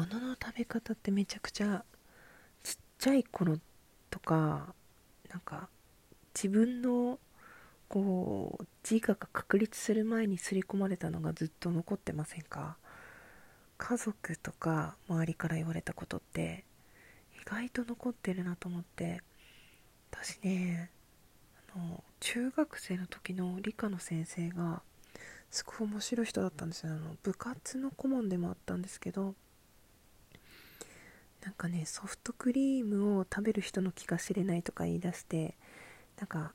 物の食べ方ってめちゃくちゃちっちゃい頃とかなんか自分のこう自我が確立する前に刷り込まれたのがずっと残ってませんか？家族とか周りから言われたことって意外と残ってるなと思って私ねあの中学生の時の理科の先生がすごい面白い人だったんですよ。あの部活の顧問でもあったんですけどなんかねソフトクリームを食べる人の気が知れないとか言い出してなんか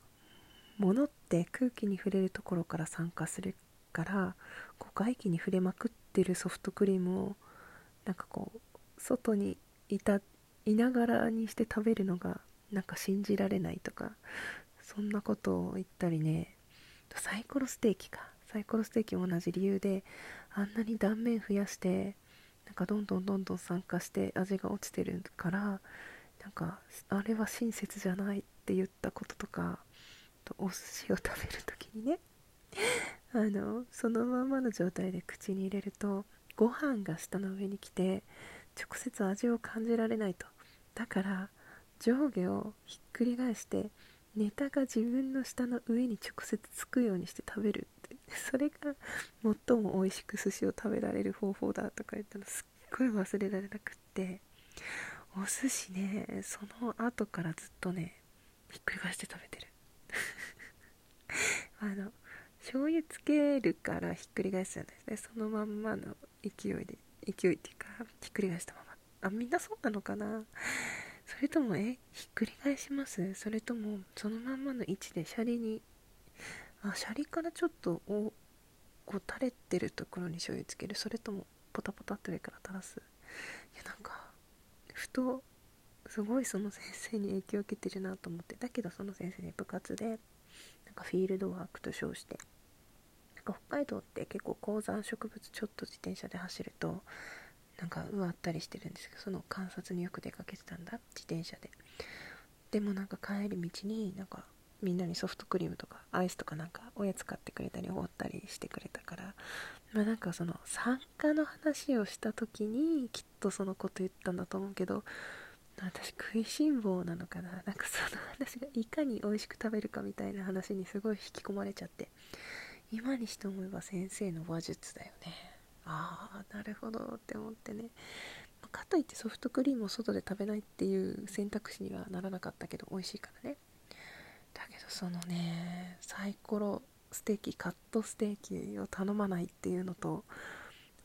物って空気に触れるところから酸化するからこう外気に触れまくってるソフトクリームをなんかこう外にいたいながらにして食べるのがなんか信じられないとかそんなことを言ったりねサイコロステーキか。サイコロステーキも同じ理由であんなに断面増やしてなんかどんどんどんどん酸化して味が落ちてるからなんかあれは親切じゃないって言ったこととかとお寿司を食べる時にね あのそのままの状態で口に入れるとご飯が舌の上に来て直接味を感じられないと。だから上下をひっくり返してネタが自分の舌の上に直接つくようにして食べるって。それが最も美味しく寿司を食べられる方法だとか言ったのすっごい忘れられなくって。お寿司ねその後からずっとねひっくり返して食べてる。あの醤油つけるからひっくり返すじゃないですねそのまんまの勢いで勢いっていうかひっくり返したまま。あみんなそうなのかな。それともえひっくり返します？それともそのまんまの位置でシャリに？あシャリからちょっとおこう垂れてるところに醤油つける。それともポタポタって上から垂らす？いやなんかふとすごいその先生に影響を受けてるなと思って。だけどその先生に部活でなんかフィールドワークと称してなんか北海道って結構高山植物ちょっと自転車で走るとなんか植わったりしてるんですけどその観察によく出かけてたんだ。自転車で。でもなんか帰り道になんかみんなにソフトクリームとかアイスとかなんかおやつ買ってくれたりおごったりしてくれたからまあなんかその参加の話をした時にきっとそのこと言ったんだと思うけど私食いしん坊なのかな。なんかその話がいかに美味しく食べるかみたいな話にすごい引き込まれちゃって今にして思えば先生の話術だよね。ああなるほどって思ってね。かといってソフトクリームを外で食べないっていう選択肢にはならなかったけど美味しいからね。だけどそのねサイコロステーキカットステーキを頼まないっていうのと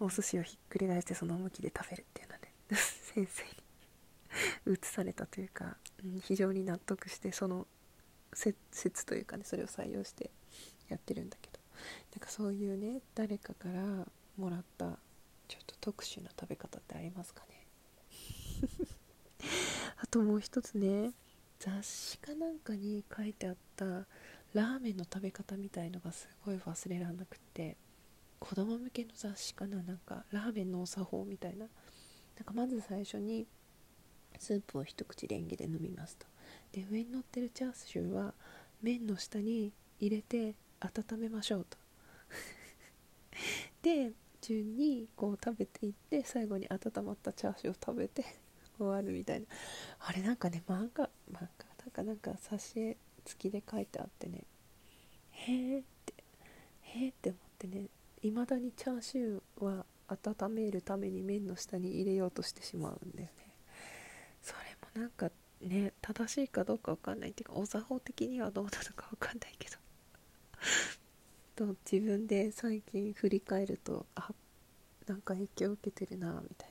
お寿司をひっくり返してその向きで食べるっていうのはね 先生に 移されたというか、うん、非常に納得してその説というかねそれを採用してやってるんだけど。なんかそういうね誰かからもらったちょっと特殊な食べ方ってありますかね？あともう一つね。雑誌かなんかに書いてあったラーメンの食べ方みたいのがすごい忘れらんなくって子供向けの雑誌かな？なんかラーメンのお作法みたいな。なんかまず最初にスープを一口レンゲで飲みますと。で上に乗ってるチャーシューは麺の下に入れて温めましょうと。で順にこう食べていって最後に温まったチャーシューを食べて 終わるみたいな。あれなんかね漫画漫画？なんかなんか挿絵付きで書いてあってね。へえってへえって思ってね。未だにチャーシューは温めるために麺の下に入れようとしてしまうんだよね。それもなんかね正しいかどうかわかんないっていうかお作法的にはどうなのかわかんないけど。と自分で最近振り返るとあなんか影響を受けてるなみたい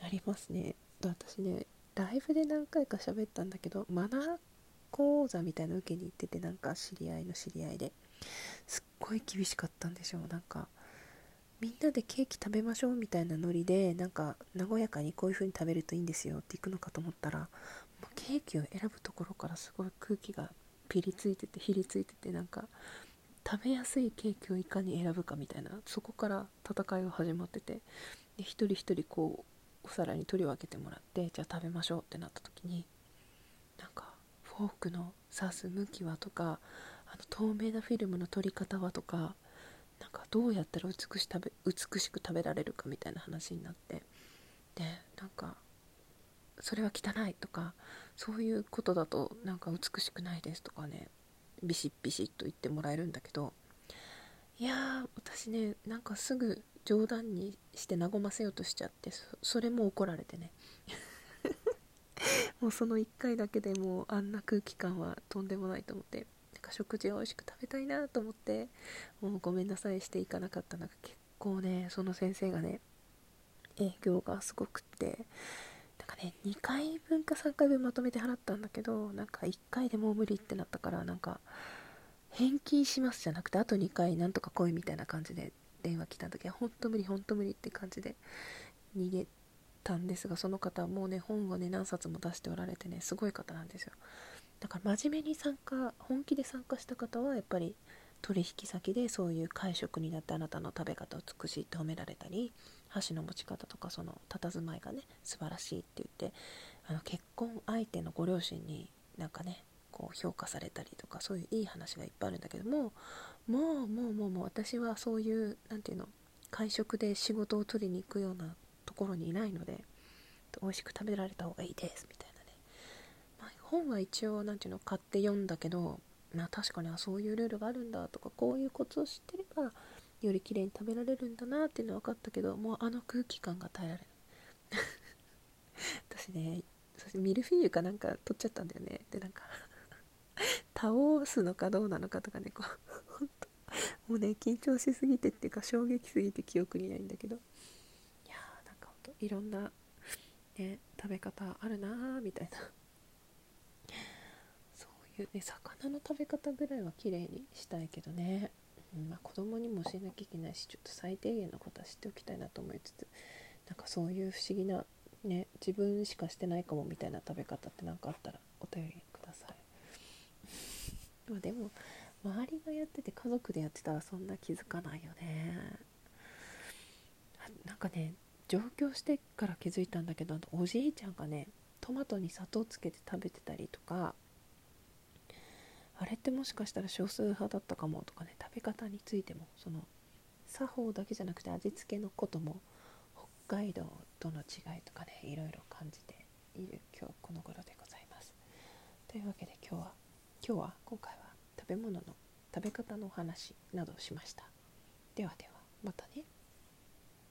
なありますね。私ねライブで何回か喋ったんだけどマナー講座みたいな受けに行っててなんか知り合いの知り合いですっごい厳しかったんでしょうなんかみんなでケーキ食べましょうみたいなノリでなんか和やかにこういう風に食べるといいんですよって行くのかと思ったらもうケーキを選ぶところからすごい空気がピリついててひりついててなんか食べやすいケーキをいかに選ぶかみたいなそこから戦いが始まっててで一人一人こうお皿に取り分けてもらってじゃあ食べましょうってなった時になんかフォークの刺す向きはとかあの透明なフィルムの取り方はとかなんかどうやったら美し食べ美しく食べられるかみたいな話になってねなんかそれは汚いとかそういうことだとなんか美しくないですとかねビシッビシッと言ってもらえるんだけどいやー私ねなんかすぐ冗談にして和ませようとしちゃってそれも怒られてね。もうその1回だけでもうあんな空気感はとんでもないと思ってなんか食事を美味しく食べたいなと思ってもうごめんなさいしていかなかったのが結構ねその先生がね営業がすごくってなんかね2回分か3回分まとめて払ったんだけどなんか1回でもう無理ってなったからなんか返金しますじゃなくてあと2回なんとか来いみたいな感じで電話来た時は本当無理本当無理って感じで逃げたんですがその方はもうね本をね何冊も出しておられてねすごい方なんですよ。だから真面目に参加本気で参加した方はやっぱり取引先でそういう会食になってあなたの食べ方美しいって褒められたり箸の持ち方とかその佇まいがね素晴らしいって言ってあの結婚相手のご両親になんかねこう評価されたりとかそういういい話がいっぱいあるんだけどももうもうもうもう私はそういう何て言うの会食で仕事を取りに行くようなところにいないので美味しく食べられた方がいいですみたいなね、まあ、本は一応何て言うの買って読んだけどまあ確かにあそういうルールがあるんだとかこういうコツを知ってればより綺麗に食べられるんだなっていうのは分かったけどもうあの空気感が耐えられない。私ねミルフィーユかなんか取っちゃったんだよね。でなんか倒すのかどうなのかとかねこう 本当もうね緊張しすぎてっていうか衝撃すぎて記憶にないんだけど。いやーなんかほんといろんなね食べ方あるなーみたいな。そういうね魚の食べ方ぐらいは綺麗にしたいけどね、まあ、子供にも教えなきゃいけないしちょっと最低限のことは知っておきたいなと思いつつなんかそういう不思議なね自分しかしてないかもみたいな食べ方って何かあったらお便りください。まあでも周りがやってて家族でやってたらそんな気づかないよね。なんかね上京してから気づいたんだけどおじいちゃんがねトマトに砂糖つけて食べてたりとかあれってもしかしたら少数派だったかも。とかね食べ方についてもその作法だけじゃなくて味付けのことも北海道との違いとかねいろいろ感じている今日この頃でございます。というわけで今日は今日は今回は食べ物の食べ方のお話などをしました。ではではまたね。